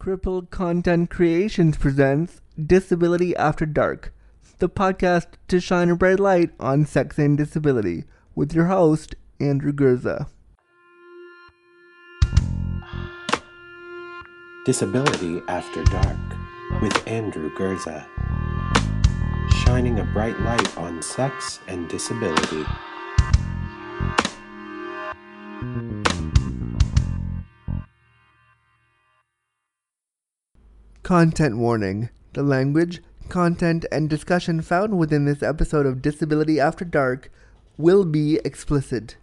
Crippled Content Creations presents Disability After Dark, the podcast to shine a bright light on sex and disability, with your host, Andrew Gurza. Disability After Dark with Andrew Gurza, Shining a bright light on sex and disability. Content warning. The language, content, and discussion found within this episode of Disability After Dark will be explicit.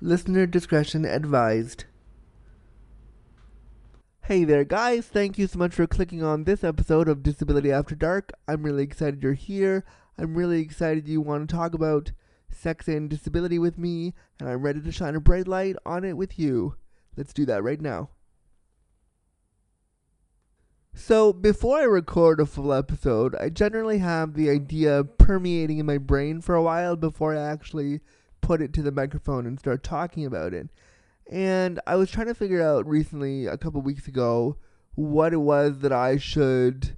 Listener discretion advised. Hey there, guys. Thank you so much for clicking on this episode of Disability After Dark. I'm really excited you're here. I'm really excited you want to talk about sex and disability with me, and I'm ready to shine a bright light on it with you. Let's do that right now. So, before I record a full episode, I generally have the idea permeating in my brain for a while before I actually put it to the microphone and start talking about it. And I was trying to figure out recently, a couple weeks ago, what it was that I should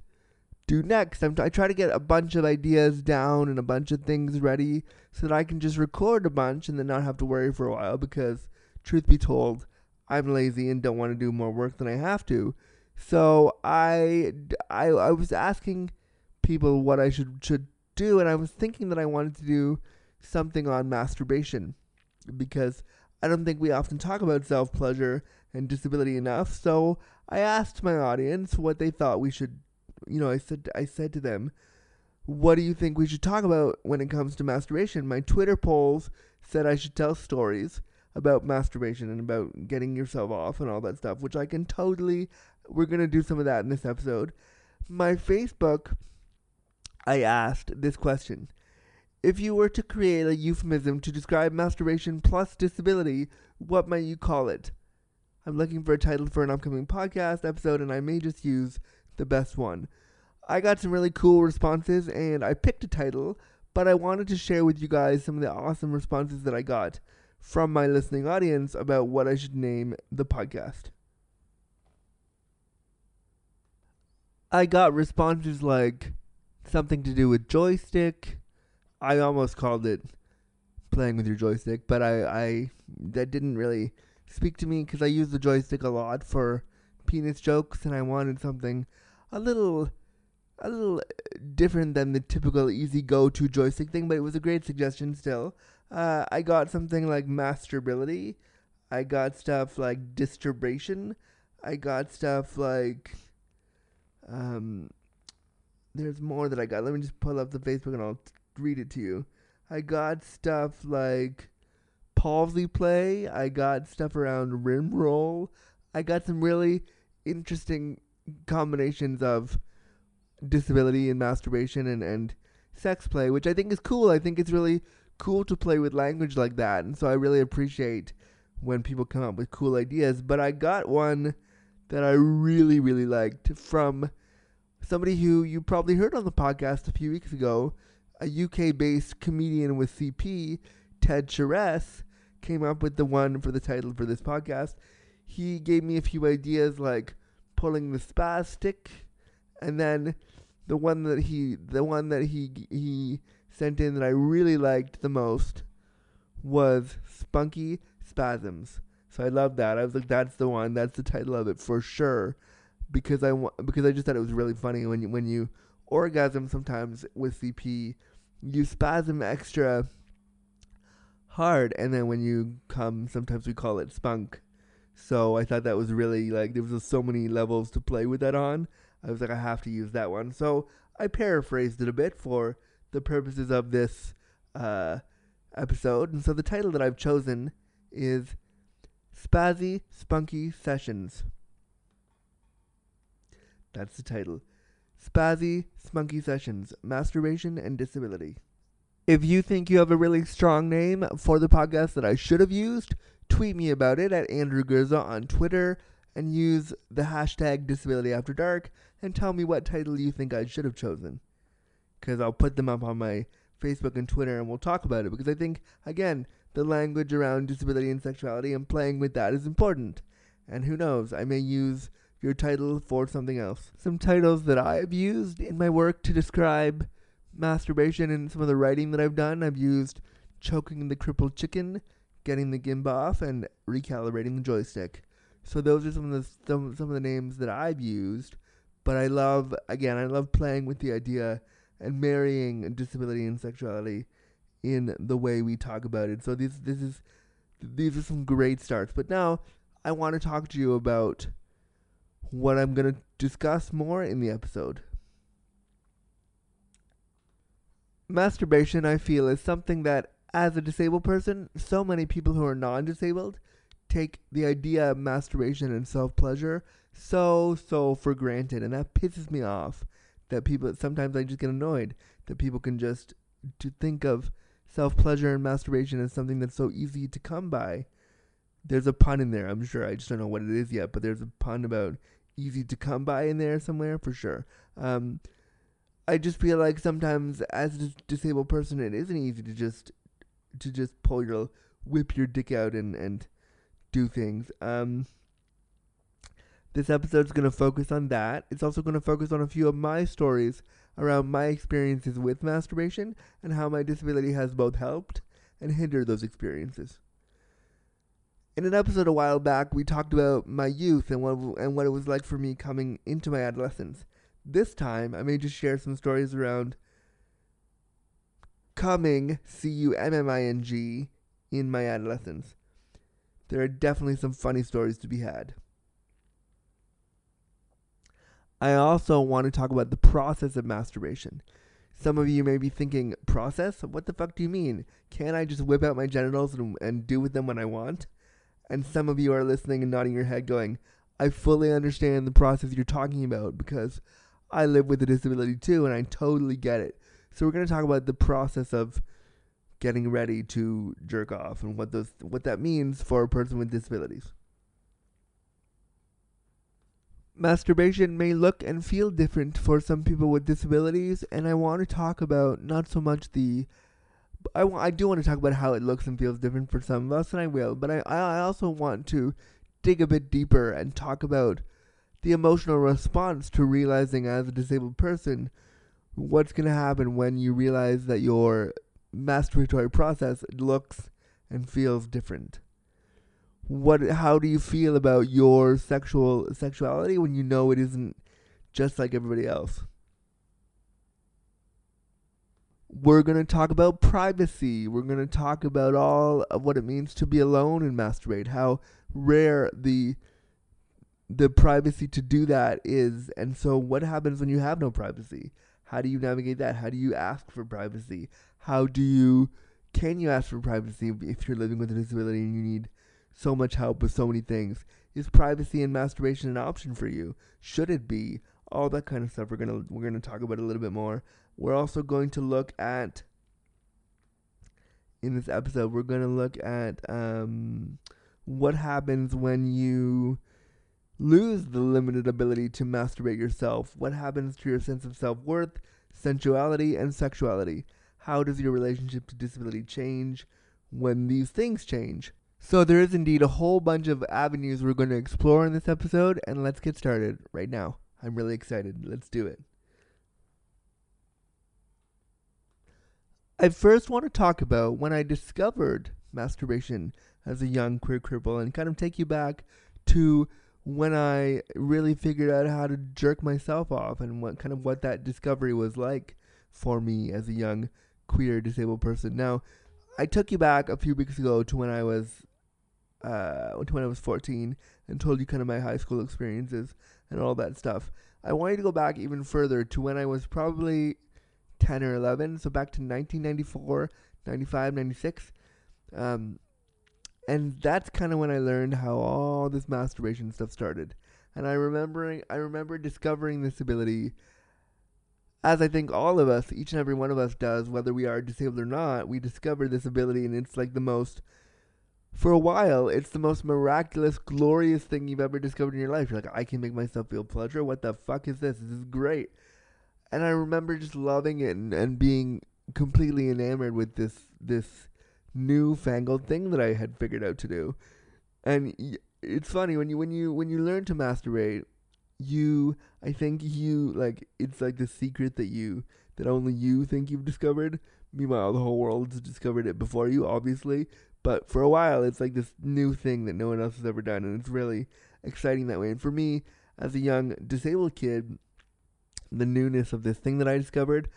do next. I'm t- I try to get a bunch of ideas down and a bunch of things ready so that I can just record a bunch and then not have to worry for a while because, truth be told, I'm lazy and don't want to do more work than I have to. So I, I, I was asking people what I should should do, and I was thinking that I wanted to do something on masturbation because I don't think we often talk about self pleasure and disability enough. So I asked my audience what they thought we should. You know, I said I said to them, "What do you think we should talk about when it comes to masturbation?" My Twitter polls said I should tell stories about masturbation and about getting yourself off and all that stuff, which I can totally we're going to do some of that in this episode. My Facebook, I asked this question. If you were to create a euphemism to describe masturbation plus disability, what might you call it? I'm looking for a title for an upcoming podcast episode, and I may just use the best one. I got some really cool responses, and I picked a title, but I wanted to share with you guys some of the awesome responses that I got from my listening audience about what I should name the podcast. I got responses like something to do with joystick. I almost called it playing with your joystick, but I, I that didn't really speak to me because I use the joystick a lot for penis jokes, and I wanted something a little a little different than the typical easy go to joystick thing, but it was a great suggestion still. Uh, I got something like masturbability. I got stuff like disturbation. I got stuff like um, there's more that I got. Let me just pull up the Facebook and I'll read it to you. I got stuff like palsy play. I got stuff around rim roll. I got some really interesting combinations of disability and masturbation and, and sex play, which I think is cool. I think it's really cool to play with language like that. And so I really appreciate when people come up with cool ideas. But I got one that I really, really liked from somebody who you probably heard on the podcast a few weeks ago, a UK based comedian with CP, Ted Charest, came up with the one for the title for this podcast. He gave me a few ideas like pulling the spastic, and then the one that he the one that he he sent in that I really liked the most was Spunky Spasms. So I love that. I was like, that's the one. That's the title of it for sure because I because I just thought it was really funny when you when you orgasm sometimes with CP, you spasm extra hard, and then when you come, sometimes we call it spunk. So I thought that was really like there was so many levels to play with that on. I was like, I have to use that one. So I paraphrased it a bit for the purposes of this uh, episode, and so the title that I've chosen is Spazzy Spunky Sessions. That's the title. Spazzy Spunky Sessions Masturbation and Disability. If you think you have a really strong name for the podcast that I should have used, tweet me about it at Andrew Gurza on Twitter and use the hashtag Disability After Dark and tell me what title you think I should have chosen. Because I'll put them up on my Facebook and Twitter and we'll talk about it. Because I think, again, the language around disability and sexuality and playing with that is important. And who knows, I may use your title for something else. Some titles that I have used in my work to describe masturbation and some of the writing that I've done. I've used choking the crippled chicken, getting the gimba off, and recalibrating the joystick. So those are some of the some, some of the names that I've used. But I love again, I love playing with the idea and marrying disability and sexuality in the way we talk about it. So this this is these are some great starts. But now I want to talk to you about what I'm going to discuss more in the episode. Masturbation, I feel, is something that, as a disabled person, so many people who are non disabled take the idea of masturbation and self pleasure so, so for granted. And that pisses me off that people, sometimes I just get annoyed that people can just to think of self pleasure and masturbation is something that's so easy to come by. There's a pun in there, I'm sure. I just don't know what it is yet, but there's a pun about easy to come by in there somewhere for sure. Um, I just feel like sometimes as a disabled person, it isn't easy to just to just pull your whip your dick out and and do things. Um, this episode's going to focus on that. It's also going to focus on a few of my stories around my experiences with masturbation and how my disability has both helped and hindered those experiences. In an episode a while back, we talked about my youth and what and what it was like for me coming into my adolescence. This time, I may just share some stories around coming, C U M M I N G, in my adolescence. There are definitely some funny stories to be had. I also want to talk about the process of masturbation. Some of you may be thinking, process? What the fuck do you mean? Can't I just whip out my genitals and, and do with them what I want? And some of you are listening and nodding your head, going, I fully understand the process you're talking about because I live with a disability too and I totally get it. So we're going to talk about the process of getting ready to jerk off and what those what that means for a person with disabilities. Masturbation may look and feel different for some people with disabilities, and I want to talk about not so much the. I, I do want to talk about how it looks and feels different for some of us, and I will, but I, I also want to dig a bit deeper and talk about the emotional response to realizing as a disabled person what's going to happen when you realize that your masturbatory process looks and feels different what how do you feel about your sexual sexuality when you know it isn't just like everybody else? We're going to talk about privacy. We're going to talk about all of what it means to be alone and masturbate how rare the the privacy to do that is. And so what happens when you have no privacy? How do you navigate that? How do you ask for privacy? How do you can you ask for privacy if you're living with a disability and you need so much help with so many things. Is privacy and masturbation an option for you? Should it be? All that kind of stuff we're gonna we're gonna talk about a little bit more. We're also going to look at in this episode we're gonna look at um, what happens when you lose the limited ability to masturbate yourself. What happens to your sense of self worth, sensuality, and sexuality? How does your relationship to disability change when these things change? So there is indeed a whole bunch of avenues we're going to explore in this episode, and let's get started right now. I'm really excited. Let's do it. I first want to talk about when I discovered masturbation as a young queer cripple and kind of take you back to when I really figured out how to jerk myself off and what kind of what that discovery was like for me as a young queer disabled person. Now, I took you back a few weeks ago to when I was uh, when I was 14 and told you kind of my high school experiences and all that stuff. I wanted to go back even further to when I was probably 10 or 11, so back to 1994, 95, 96. Um, and that's kind of when I learned how all this masturbation stuff started. And I remembering I remember discovering this ability as I think all of us, each and every one of us does, whether we are disabled or not, we discover this ability and it's like the most for a while, it's the most miraculous, glorious thing you've ever discovered in your life. You're like, I can make myself feel pleasure. What the fuck is this? This is great. And I remember just loving it and, and being completely enamored with this this newfangled thing that I had figured out to do. And it's funny when you when you when you learn to masturbate, you I think you like it's like the secret that you that only you think you've discovered. Meanwhile, the whole world's discovered it before you, obviously. But for a while, it's like this new thing that no one else has ever done, and it's really exciting that way. And for me, as a young disabled kid, the newness of this thing that I discovered,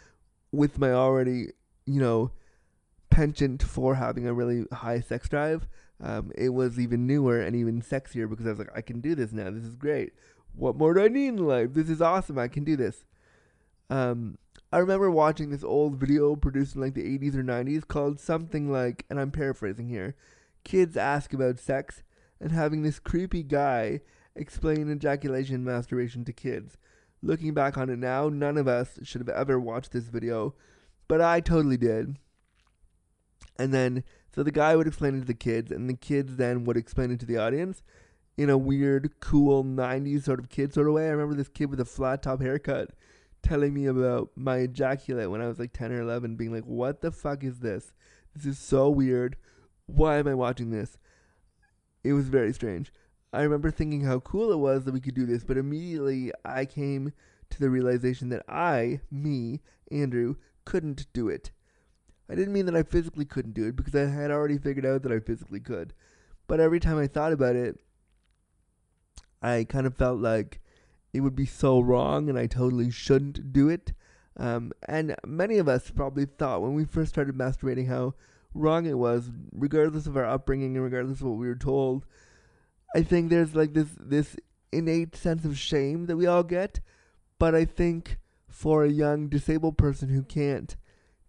with my already, you know, penchant for having a really high sex drive, um, it was even newer and even sexier because I was like, I can do this now. This is great. What more do I need in life? This is awesome. I can do this. Um, I remember watching this old video produced in like the 80s or 90s called something like, and I'm paraphrasing here, kids ask about sex, and having this creepy guy explain ejaculation and masturbation to kids. Looking back on it now, none of us should have ever watched this video, but I totally did. And then, so the guy would explain it to the kids, and the kids then would explain it to the audience in a weird, cool 90s sort of kid sort of way. I remember this kid with a flat top haircut telling me about my ejaculate when I was like 10 or 11, being like, what the fuck is this? This is so weird. Why am I watching this? It was very strange. I remember thinking how cool it was that we could do this, but immediately I came to the realization that I, me, Andrew, couldn't do it. I didn't mean that I physically couldn't do it because I had already figured out that I physically could. But every time I thought about it, I kind of felt like it would be so wrong and I totally shouldn't do it. Um, and many of us probably thought when we first started masturbating how wrong it was, regardless of our upbringing and regardless of what we were told. I think there's like this this innate sense of shame that we all get, but I think for a young disabled person who can't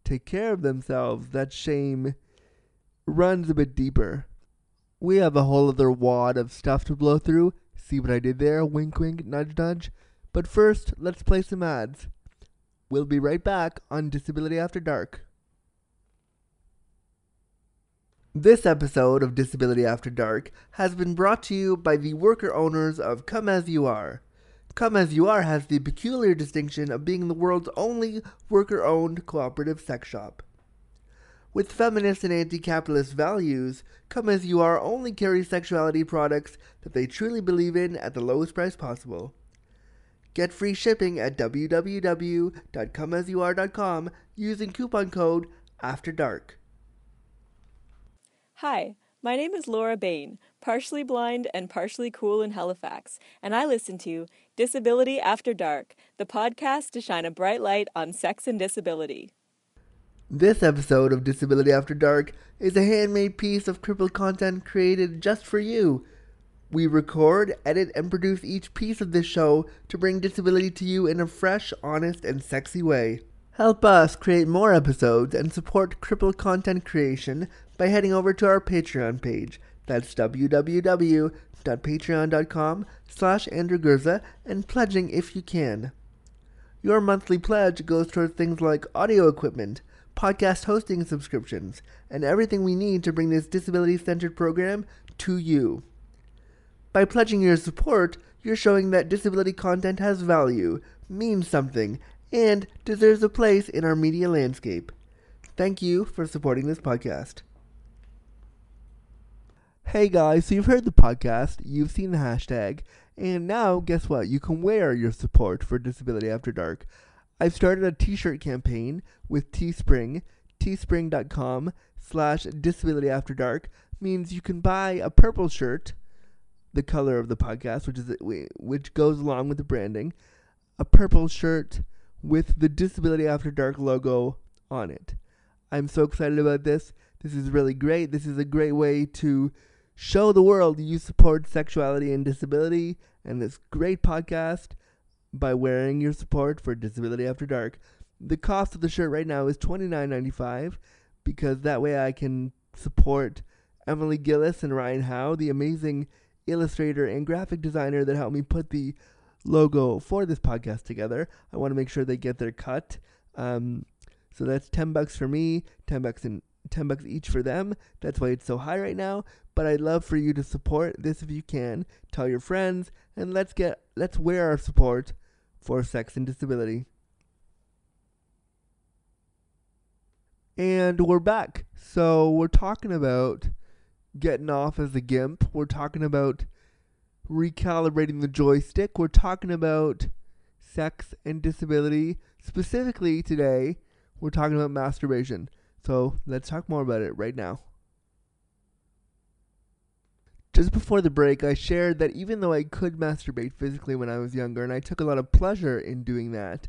take care of themselves, that shame runs a bit deeper. We have a whole other wad of stuff to blow through, See what I did there? Wink, wink, nudge, nudge. But first, let's play some ads. We'll be right back on Disability After Dark. This episode of Disability After Dark has been brought to you by the worker owners of Come As You Are. Come As You Are has the peculiar distinction of being the world's only worker owned cooperative sex shop. With feminist and anti capitalist values, Come As You Are only carries sexuality products that they truly believe in at the lowest price possible. Get free shipping at www.comeasyouare.com using coupon code AFTER DARK. Hi, my name is Laura Bain, partially blind and partially cool in Halifax, and I listen to Disability After Dark, the podcast to shine a bright light on sex and disability. This episode of Disability After Dark is a handmade piece of crippled content created just for you. We record, edit, and produce each piece of this show to bring disability to you in a fresh, honest, and sexy way. Help us create more episodes and support crippled content creation by heading over to our Patreon page. That's www.patreon.com slash Andrew and pledging if you can. Your monthly pledge goes towards things like audio equipment, podcast hosting subscriptions, and everything we need to bring this disability centered program to you. By pledging your support, you're showing that disability content has value, means something, and deserves a place in our media landscape. Thank you for supporting this podcast. Hey guys, so you've heard the podcast, you've seen the hashtag, and now guess what? You can wear your support for Disability After Dark. I've started a t-shirt campaign with Teespring. Teespring.com slash disability after dark means you can buy a purple shirt, the color of the podcast, which is which goes along with the branding, a purple shirt with the Disability After Dark logo on it. I'm so excited about this. This is really great. This is a great way to show the world you support sexuality and disability and this great podcast by wearing your support for Disability After Dark. The cost of the shirt right now is twenty nine ninety five because that way I can support Emily Gillis and Ryan Howe, the amazing illustrator and graphic designer that helped me put the logo for this podcast together. I want to make sure they get their cut. Um, so that's ten bucks for me, ten bucks and ten bucks each for them. That's why it's so high right now. But I'd love for you to support this if you can. Tell your friends and let's get let's wear our support for sex and disability. And we're back. So we're talking about getting off as a gimp. We're talking about recalibrating the joystick. We're talking about sex and disability. Specifically today, we're talking about masturbation. So let's talk more about it right now. Just before the break, I shared that even though I could masturbate physically when I was younger, and I took a lot of pleasure in doing that,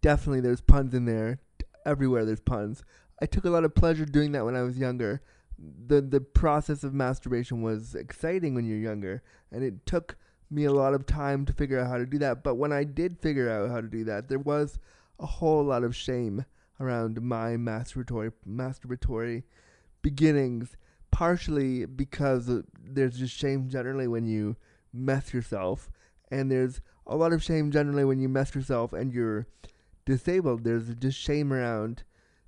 definitely there's puns in there. Everywhere there's puns. I took a lot of pleasure doing that when I was younger. The the process of masturbation was exciting when you're younger, and it took me a lot of time to figure out how to do that. But when I did figure out how to do that, there was a whole lot of shame around my masturbatory masturbatory beginnings partially because there's just shame generally when you mess yourself, and there's a lot of shame generally when you mess yourself and you're disabled. There's just shame around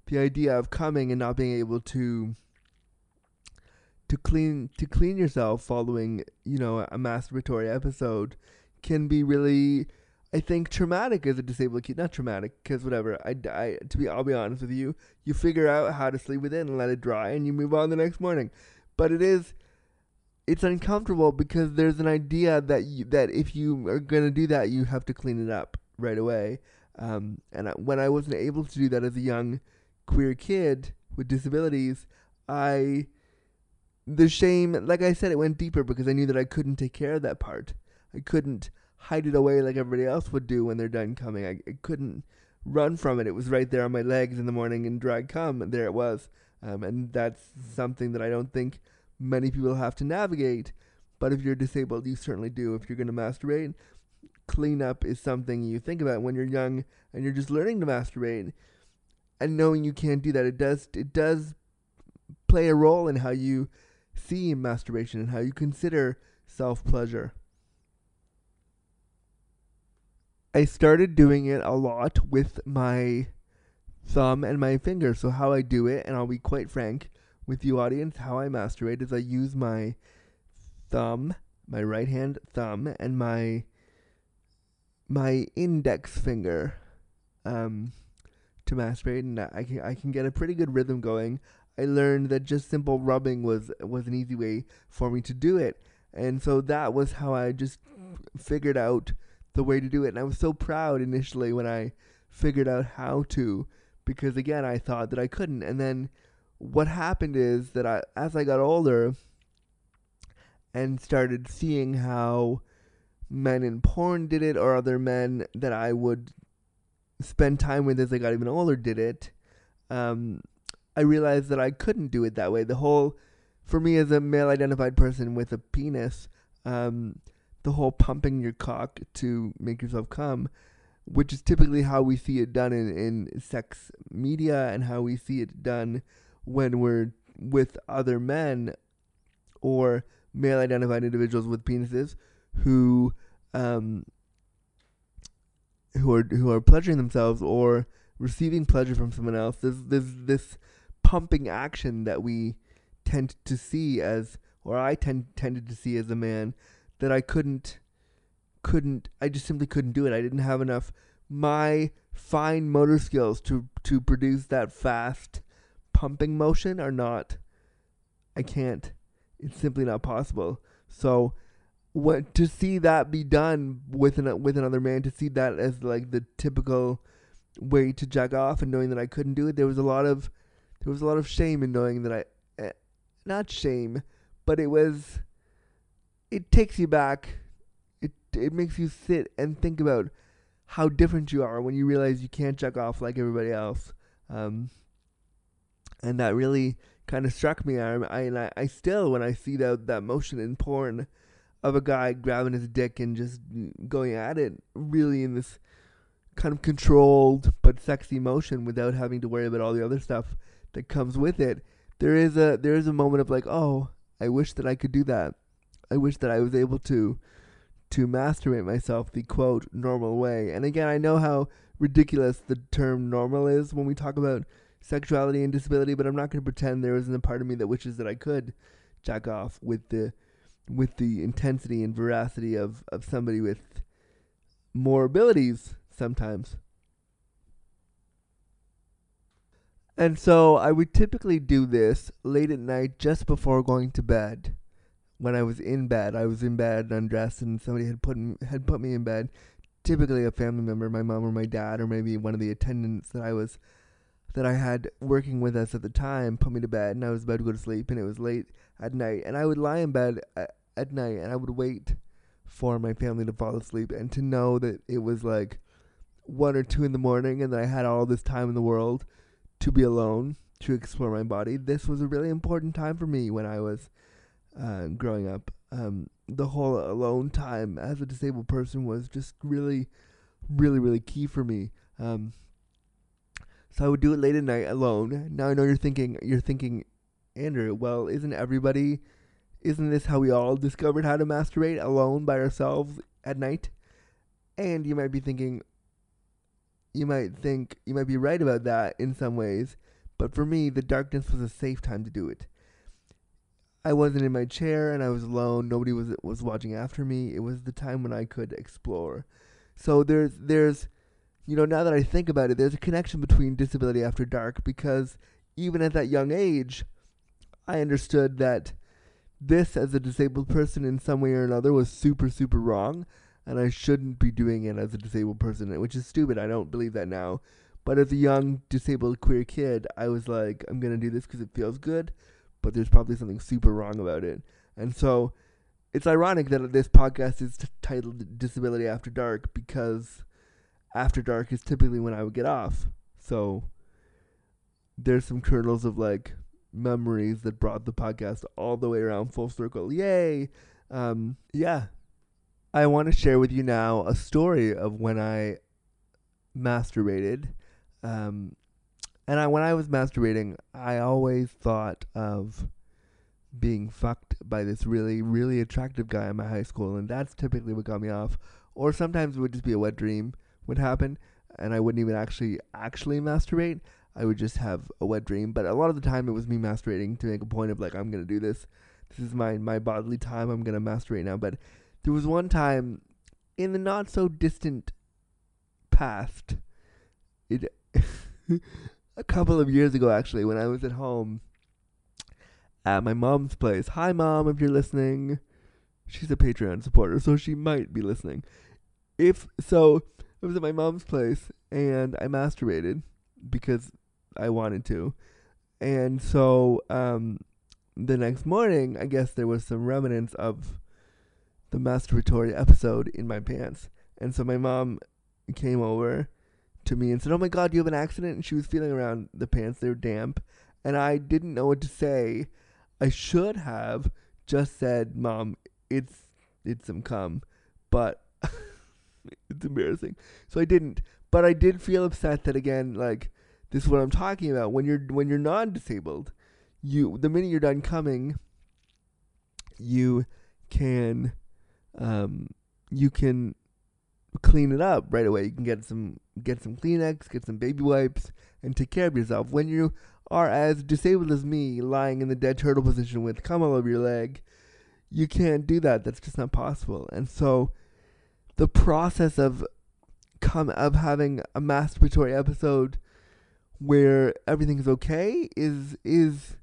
the idea of coming and not being able to to clean to clean yourself following you know a masturbatory episode can be really I think traumatic as a disabled kid, not traumatic, because whatever. I, I, to be, I'll be honest with you. You figure out how to sleep with it and let it dry, and you move on the next morning. But it is, it's uncomfortable because there's an idea that you, that if you are gonna do that, you have to clean it up right away. Um, and I, when I wasn't able to do that as a young queer kid with disabilities, I, the shame, like I said, it went deeper because I knew that I couldn't take care of that part. I couldn't hide it away like everybody else would do when they're done coming. I, I couldn't run from it. It was right there on my legs in the morning and dry cum. And there it was. Um, and that's something that I don't think many people have to navigate. But if you're disabled, you certainly do. If you're going to masturbate, cleanup is something you think about when you're young and you're just learning to masturbate. And knowing you can't do that, it does it does play a role in how you see masturbation and how you consider self pleasure. I started doing it a lot with my thumb and my finger. So how I do it, and I'll be quite frank with you audience, how I masturbate is I use my thumb, my right hand thumb, and my my index finger um, to masturbate, and I can I can get a pretty good rhythm going. I learned that just simple rubbing was was an easy way for me to do it, and so that was how I just figured out the way to do it. And I was so proud initially when I figured out how to, because again, I thought that I couldn't. And then what happened is that I, as I got older and started seeing how men in porn did it or other men that I would spend time with as I got even older did it, um, I realized that I couldn't do it that way. The whole, for me as a male identified person with a penis, um, the whole pumping your cock to make yourself come, which is typically how we see it done in, in sex media and how we see it done when we're with other men or male identified individuals with penises who um, who are who are pleasuring themselves or receiving pleasure from someone else. There's there's this pumping action that we tend to see as or I tend tended to see as a man that I couldn't couldn't I just simply couldn't do it. I didn't have enough my fine motor skills to to produce that fast pumping motion are not I can't. It's simply not possible. So what to see that be done with an with another man to see that as like the typical way to jack off and knowing that I couldn't do it there was a lot of there was a lot of shame in knowing that I eh, not shame but it was it takes you back. It it makes you sit and think about how different you are when you realize you can't check off like everybody else. Um, and that really kind of struck me. I, I I still when I see that that motion in porn of a guy grabbing his dick and just going at it, really in this kind of controlled but sexy motion without having to worry about all the other stuff that comes with it. There is a there is a moment of like, oh, I wish that I could do that. I wish that I was able to to masturbate myself the quote normal way. And again, I know how ridiculous the term normal is when we talk about sexuality and disability, but I'm not going to pretend there isn't a part of me that wishes that I could jack off with the with the intensity and veracity of, of somebody with more abilities sometimes. And so I would typically do this late at night just before going to bed when I was in bed. I was in bed undressed, and somebody had put had put me in bed. Typically, a family member, my mom or my dad, or maybe one of the attendants that I was that I had working with us at the time, put me to bed, and I was about to go to sleep, and it was late at night, and I would lie in bed at, at night, and I would wait for my family to fall asleep, and to know that it was like one or two in the morning, and that I had all this time in the world to be alone to explore my body. This was a really important time for me when I was uh, growing up. Um, the whole alone time as a disabled person was just really, really, really key for me. Um, so I would do it late at night alone. Now I know you're thinking, you're thinking, Andrew. Well, isn't everybody? Isn't this how we all discovered how to masturbate alone by ourselves at night? And you might be thinking, you might think you might be right about that in some ways, but for me, the darkness was a safe time to do it. I wasn't in my chair and I was alone. Nobody was was watching after me. It was the time when I could explore. So there's there's you know, now that I think about it, there's a connection between disability after dark because even at that young age, I understood that this as a disabled person in some way or another was super super wrong and I shouldn't be doing it as a disabled person, which is stupid. I don't believe that now. But as a young disabled queer kid, I was like, I'm going to do this because it feels good, but there's probably something super wrong about it. And so it's ironic that this podcast is t- titled Disability After Dark because after dark is typically when I would get off. So there's some kernels of like memories that brought the podcast all the way around full circle. Yay! Um, yeah. I want to share with you now a story of when I masturbated. Um, and I, when I was masturbating, I always thought of being fucked by this really, really attractive guy in my high school, and that's typically what got me off. Or sometimes it would just be a wet dream would happen, and I wouldn't even actually actually masturbate. I would just have a wet dream. But a lot of the time, it was me masturbating to make a point of like, I'm gonna do this. This is my my bodily time. I'm gonna masturbate now. But there was one time in the not so distant past, it a couple of years ago actually, when I was at home at my mom's place. Hi, mom, if you're listening. She's a Patreon supporter, so she might be listening. If so, I was at my mom's place and I masturbated because I wanted to. And so um, the next morning, I guess there was some remnants of the masturbatory episode in my pants. And so my mom came over to me and said, "Oh my god, you have an accident?" And she was feeling around the pants; they were damp, and I didn't know what to say. I should have just said, "Mom, it's it's some cum," but it's embarrassing. So I didn't, but I did feel upset that again, like this is what I'm talking about. When you're when you're non-disabled, you the minute you're done coming, you can, um, you can clean it up right away. You can get some get some Kleenex, get some baby wipes, and take care of yourself. When you are as disabled as me, lying in the dead turtle position with cum all over your leg, you can't do that. That's just not possible. And so, the process of come of having a masturbatory episode where everything's okay is is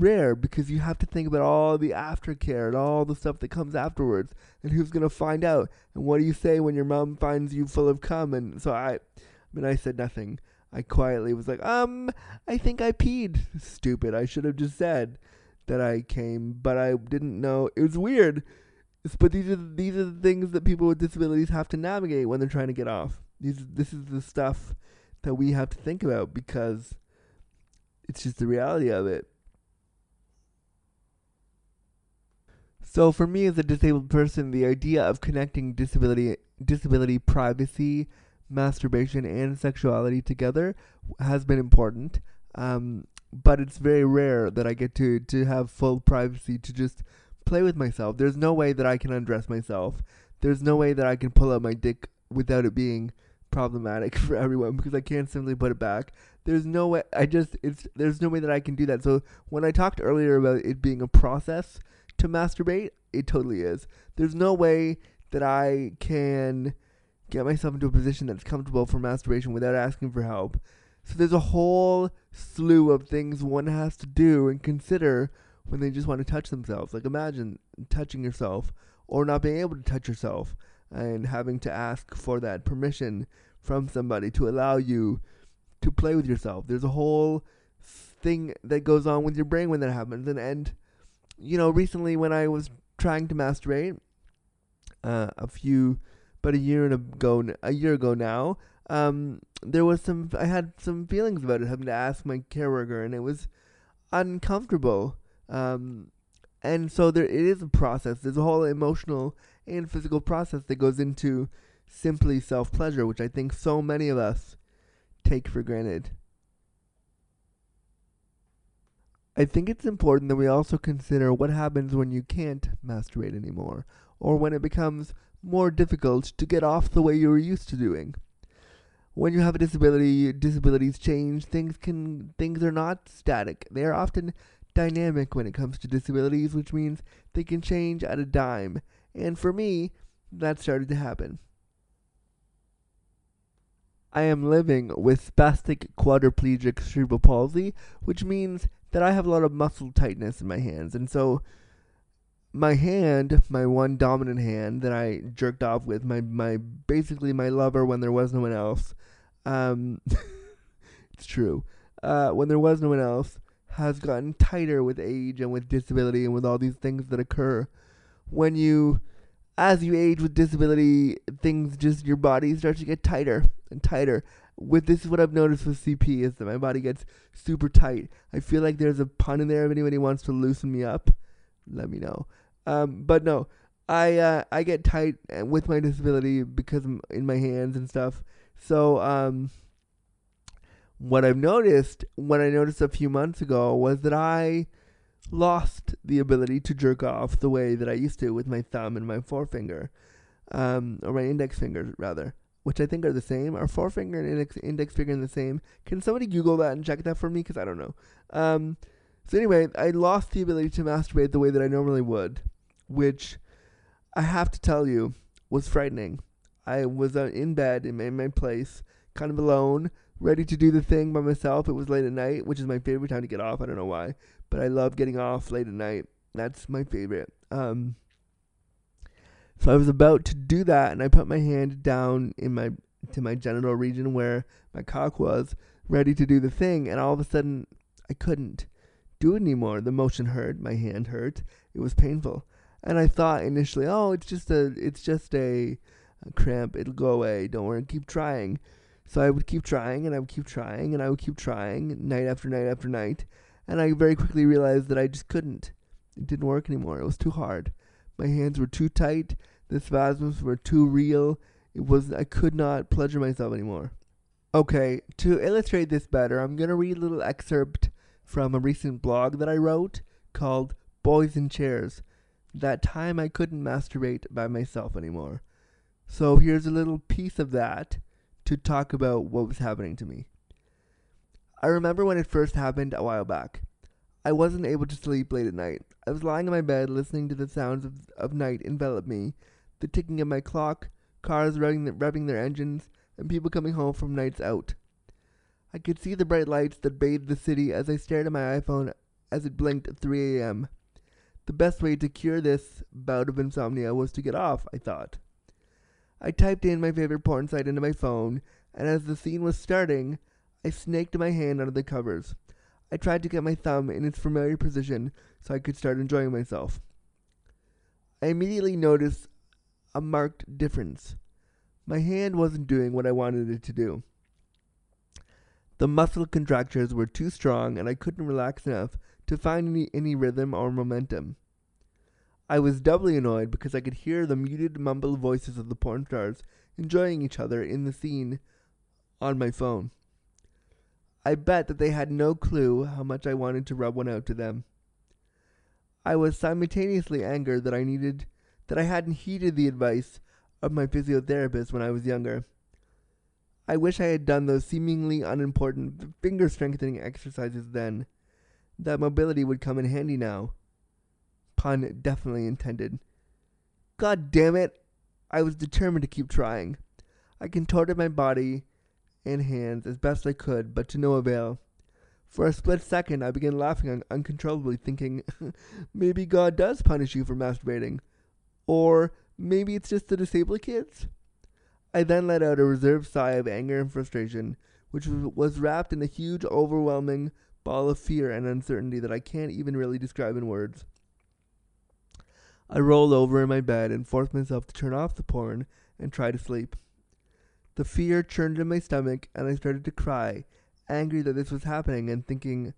rare because you have to think about all the aftercare and all the stuff that comes afterwards and who's gonna find out and what do you say when your mom finds you full of cum and so I I mean I said nothing. I quietly was like, um, I think I peed. Stupid. I should have just said that I came, but I didn't know. It was weird. But these are these are the things that people with disabilities have to navigate when they're trying to get off. These this is the stuff that we have to think about because it's just the reality of it. So for me as a disabled person, the idea of connecting disability disability privacy, masturbation and sexuality together has been important. Um, but it's very rare that I get to to have full privacy to just play with myself. There's no way that I can undress myself. There's no way that I can pull out my dick without it being problematic for everyone because I can't simply put it back. There's no way I just it's there's no way that I can do that. So when I talked earlier about it being a process to masturbate, it totally is. There's no way that I can get myself into a position that's comfortable for masturbation without asking for help. So there's a whole slew of things one has to do and consider when they just want to touch themselves. Like imagine touching yourself or not being able to touch yourself and having to ask for that permission from somebody to allow you to play with yourself. There's a whole thing that goes on with your brain when that happens. And and you know, recently when I was trying to masturbate, uh, a few, but a year ago, a year ago now, um, there was some. I had some feelings about it, having to ask my care worker, and it was uncomfortable. Um, and so there, it is a process. There's a whole emotional and physical process that goes into simply self pleasure, which I think so many of us take for granted. I think it's important that we also consider what happens when you can't masturbate anymore, or when it becomes more difficult to get off the way you were used to doing. When you have a disability, disabilities change. Things can things are not static. They are often dynamic when it comes to disabilities, which means they can change at a dime. And for me, that started to happen. I am living with spastic quadriplegic cerebral palsy, which means that I have a lot of muscle tightness in my hands. And so my hand, my one dominant hand that I jerked off with, my my basically my lover when there was no one else. Um, it's true. Uh, when there was no one else, has gotten tighter with age and with disability and with all these things that occur. When you, as you age with disability, things just your body starts to get tighter and tighter. With this, is what I've noticed with CP is that my body gets super tight. I feel like there's a pun in there. If anybody wants to loosen me up, let me know. Um, but no, I uh, I get tight with my disability because I'm in my hands and stuff. So um, what I've noticed, what I noticed a few months ago, was that I lost the ability to jerk off the way that I used to with my thumb and my forefinger, um, or my index finger rather, which I think are the same. Are forefinger and index index finger the same? Can somebody Google that and check that for me? Because I don't know. Um, so anyway, I lost the ability to masturbate the way that I normally would, which I have to tell you was frightening. I was uh, in bed in my, in my place, kind of alone ready to do the thing by myself. It was late at night, which is my favorite time to get off. I don't know why, but I love getting off late at night. That's my favorite. Um, so I was about to do that, and I put my hand down in my to my genital region where my cock was, ready to do the thing, and all of a sudden I couldn't do it anymore. The motion hurt, my hand hurt, it was painful, and I thought initially, oh, it's just a, it's just a, a cramp. It'll go away. Don't worry. Keep trying. So I would keep trying and I would keep trying and I would keep trying night after night after night. And I very quickly realized that I just couldn't. It didn't work anymore. It was too hard. My hands were too tight. The spasms were too real. It was I could not pleasure myself anymore. Okay, to illustrate this better, I'm going to read a little excerpt from a recent blog that I wrote called Boys in Chairs. That time I couldn't masturbate by myself anymore. So here's a little piece of that to talk about what was happening to me. I remember when it first happened a while back. I wasn't able to sleep late at night. I was lying in my bed listening to the sounds of, of night envelop me, the ticking of my clock, cars revving, revving their engines, and people coming home from nights out. I could see the bright lights that bathed the city as I stared at my iPhone as it blinked at 3 a.m. The best way to cure this bout of insomnia was to get off, I thought. I typed in my favorite porn site into my phone, and as the scene was starting, I snaked my hand under the covers. I tried to get my thumb in its familiar position so I could start enjoying myself. I immediately noticed a marked difference. My hand wasn't doing what I wanted it to do. The muscle contractures were too strong, and I couldn't relax enough to find any, any rhythm or momentum. I was doubly annoyed because I could hear the muted mumble voices of the porn stars enjoying each other in the scene on my phone. I bet that they had no clue how much I wanted to rub one out to them. I was simultaneously angered that I needed that I hadn't heeded the advice of my physiotherapist when I was younger. I wish I had done those seemingly unimportant finger strengthening exercises then. That mobility would come in handy now pun definitely intended. God damn it! I was determined to keep trying. I contorted my body and hands as best I could, but to no avail. For a split second, I began laughing un- uncontrollably, thinking, maybe God does punish you for masturbating. Or maybe it's just the disabled kids? I then let out a reserved sigh of anger and frustration, which was wrapped in a huge, overwhelming ball of fear and uncertainty that I can't even really describe in words. I rolled over in my bed and forced myself to turn off the porn and try to sleep. The fear churned in my stomach, and I started to cry, angry that this was happening and thinking,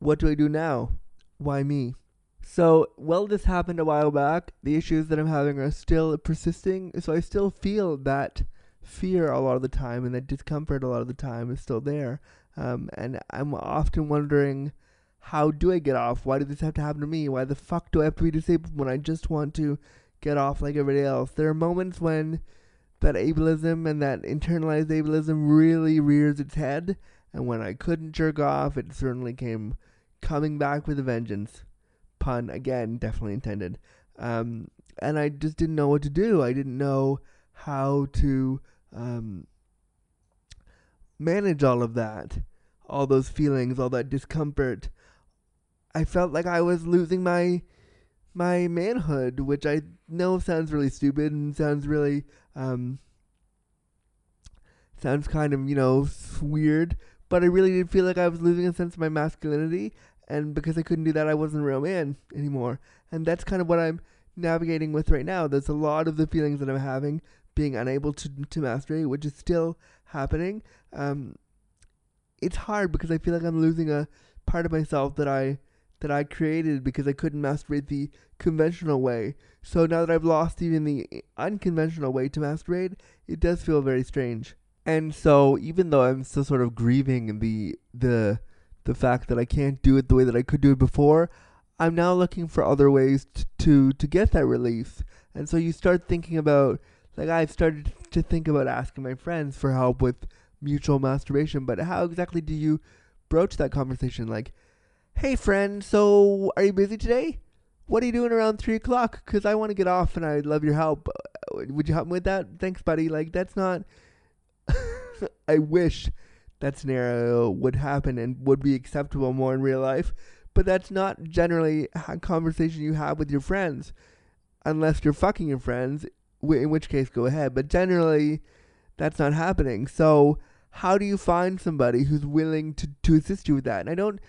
what do I do now? Why me? So, well, this happened a while back. The issues that I'm having are still persisting, so I still feel that fear a lot of the time, and that discomfort a lot of the time is still there. Um, and I'm often wondering, how do I get off? Why did this have to happen to me? Why the fuck do I have to be disabled when I just want to get off like everybody else? There are moments when that ableism and that internalized ableism really rears its head, and when I couldn't jerk off, it certainly came coming back with a vengeance. Pun again, definitely intended. Um, and I just didn't know what to do. I didn't know how to um, manage all of that, all those feelings, all that discomfort. I felt like I was losing my my manhood, which I know sounds really stupid and sounds really um, sounds kind of you know weird, but I really did feel like I was losing a sense of my masculinity, and because I couldn't do that, I wasn't a real man anymore. And that's kind of what I'm navigating with right now. There's a lot of the feelings that I'm having, being unable to to masturbate, which is still happening. Um, it's hard because I feel like I'm losing a part of myself that I that I created because I couldn't masturbate the conventional way. So now that I've lost even the unconventional way to masturbate, it does feel very strange. And so even though I'm still sort of grieving the the the fact that I can't do it the way that I could do it before, I'm now looking for other ways to to, to get that relief. And so you start thinking about like I've started to think about asking my friends for help with mutual masturbation, but how exactly do you broach that conversation like Hey friend, so are you busy today? What are you doing around three o'clock? Cause I want to get off and I'd love your help. Uh, would you help me with that? Thanks, buddy. Like that's not. I wish that scenario would happen and would be acceptable more in real life, but that's not generally a conversation you have with your friends, unless you're fucking your friends. In which case, go ahead. But generally, that's not happening. So, how do you find somebody who's willing to to assist you with that? And I don't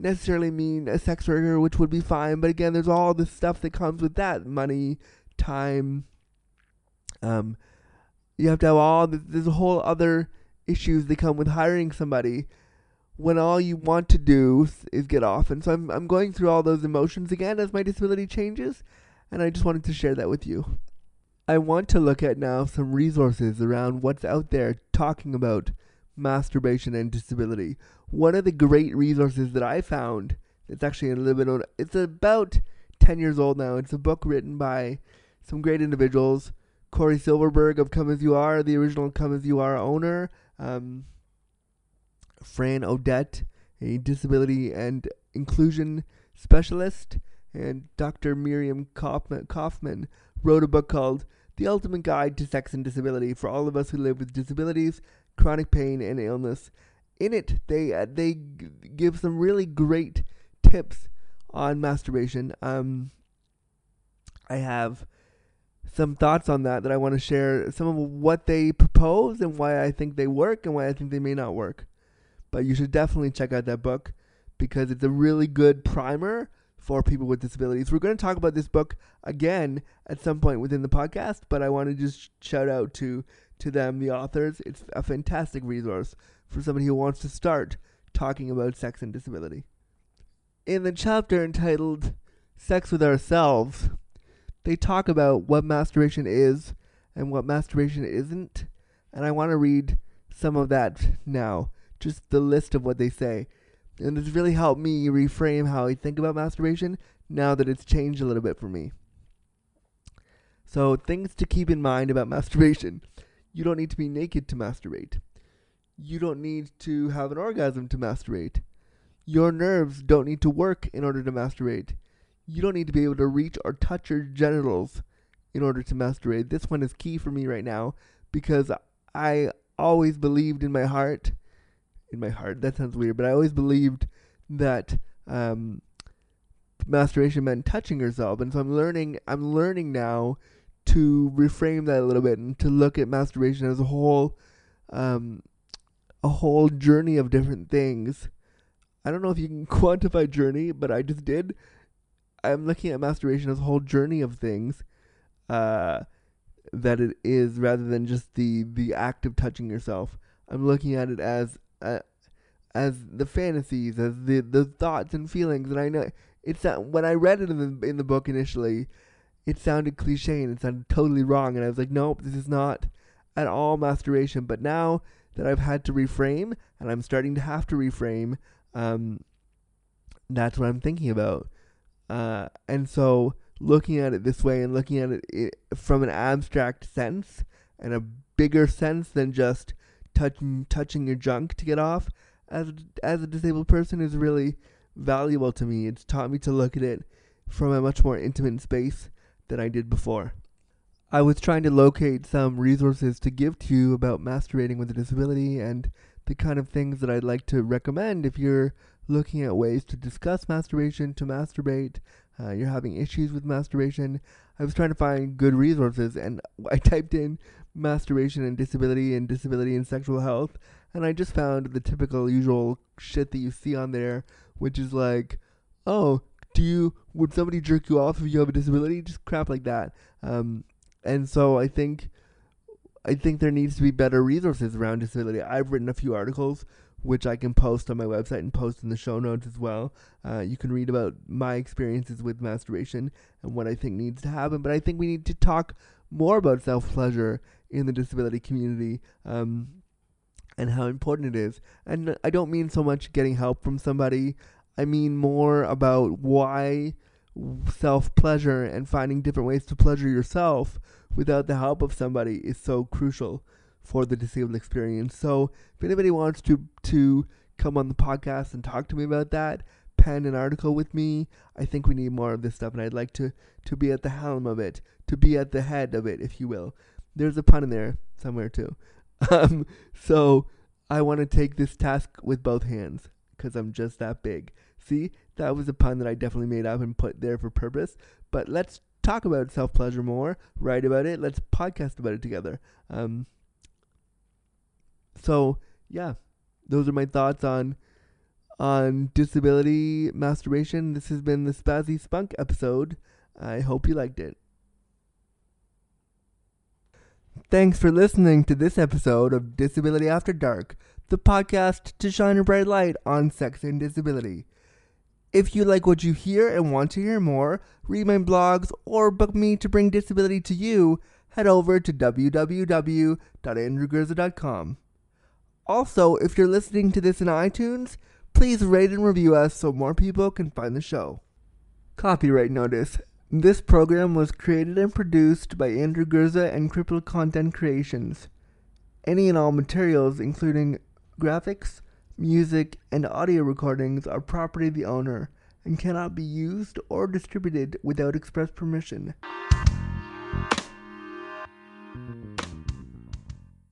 necessarily mean a sex worker, which would be fine. But again, there's all the stuff that comes with that money, time. Um, you have to have all the, there's a whole other issues that come with hiring somebody when all you want to do is get off. And so I'm I'm going through all those emotions again as my disability changes, and I just wanted to share that with you. I want to look at now some resources around what's out there talking about masturbation and disability. One of the great resources that I found, it's actually a little bit old, it's about 10 years old now. It's a book written by some great individuals. Cory Silverberg of Come As You Are, the original Come As You Are owner. Um, Fran Odette, a disability and inclusion specialist. And Dr. Miriam Kaufman, Kaufman wrote a book called The Ultimate Guide to Sex and Disability for all of us who live with disabilities chronic pain and illness. In it, they uh, they g- give some really great tips on masturbation. Um, I have some thoughts on that that I want to share. Some of what they propose and why I think they work and why I think they may not work. But you should definitely check out that book because it's a really good primer for people with disabilities. We're going to talk about this book again at some point within the podcast, but I want to just shout out to to them, the authors. It's a fantastic resource for somebody who wants to start talking about sex and disability. In the chapter entitled Sex with Ourselves, they talk about what masturbation is and what masturbation isn't, and I want to read some of that now, just the list of what they say. And it's really helped me reframe how I think about masturbation now that it's changed a little bit for me. So, things to keep in mind about masturbation. You don't need to be naked to masturbate. You don't need to have an orgasm to masturbate. Your nerves don't need to work in order to masturbate. You don't need to be able to reach or touch your genitals in order to masturbate. This one is key for me right now because I always believed in my heart in my heart. That sounds weird, but I always believed that um, masturbation meant touching yourself, and so I'm learning. I'm learning now to reframe that a little bit and to look at masturbation as a whole, um, a whole journey of different things. I don't know if you can quantify journey, but I just did. I'm looking at masturbation as a whole journey of things. Uh, that it is rather than just the the act of touching yourself. I'm looking at it as uh, as the fantasies, as the the thoughts and feelings. And I know it's that when I read it in the in the book initially, it sounded cliche and it sounded totally wrong. And I was like, nope, this is not at all masturbation. But now that I've had to reframe, and I'm starting to have to reframe, um, that's what I'm thinking about. Uh, and so looking at it this way and looking at it, it from an abstract sense and a bigger sense than just touching touching your junk to get off as as a disabled person is really valuable to me. It's taught me to look at it from a much more intimate space than I did before. I was trying to locate some resources to give to you about masturbating with a disability and the kind of things that I'd like to recommend if you're looking at ways to discuss masturbation, to masturbate, uh, you're having issues with masturbation. I was trying to find good resources and I typed in masturbation and disability and disability and sexual health and I just found the typical usual shit that you see on there, which is like, oh, do you would somebody jerk you off if you have a disability? Just crap like that. Um, and so I think I think there needs to be better resources around disability. I've written a few articles which I can post on my website and post in the show notes as well. Uh, you can read about my experiences with masturbation and what I think needs to happen. But I think we need to talk more about self pleasure in the disability community um, and how important it is. And I don't mean so much getting help from somebody, I mean more about why self pleasure and finding different ways to pleasure yourself without the help of somebody is so crucial for the disabled experience. So if anybody wants to to come on the podcast and talk to me about that, pen an article with me. I think we need more of this stuff, and I'd like to to be at the helm of it, to be at the head of it, if you will. There's a pun in there somewhere too. Um, so I want to take this task with both hands because I'm just that big. See, that was a pun that I definitely made up and put there for purpose. But let's talk about self pleasure more, write about it, let's podcast about it together. Um, so yeah, those are my thoughts on on disability masturbation. This has been the Spazzy Spunk episode. I hope you liked it. Thanks for listening to this episode of Disability After Dark, the podcast to shine a bright light on sex and disability. If you like what you hear and want to hear more, read my blogs, or book me to bring disability to you, head over to www.andrewgurza.com. Also, if you're listening to this in iTunes, please rate and review us so more people can find the show. Copyright notice. This program was created and produced by Andrew Gurza and Crippled Content Creations. Any and all materials, including graphics, music, and audio recordings, are property of the owner and cannot be used or distributed without express permission.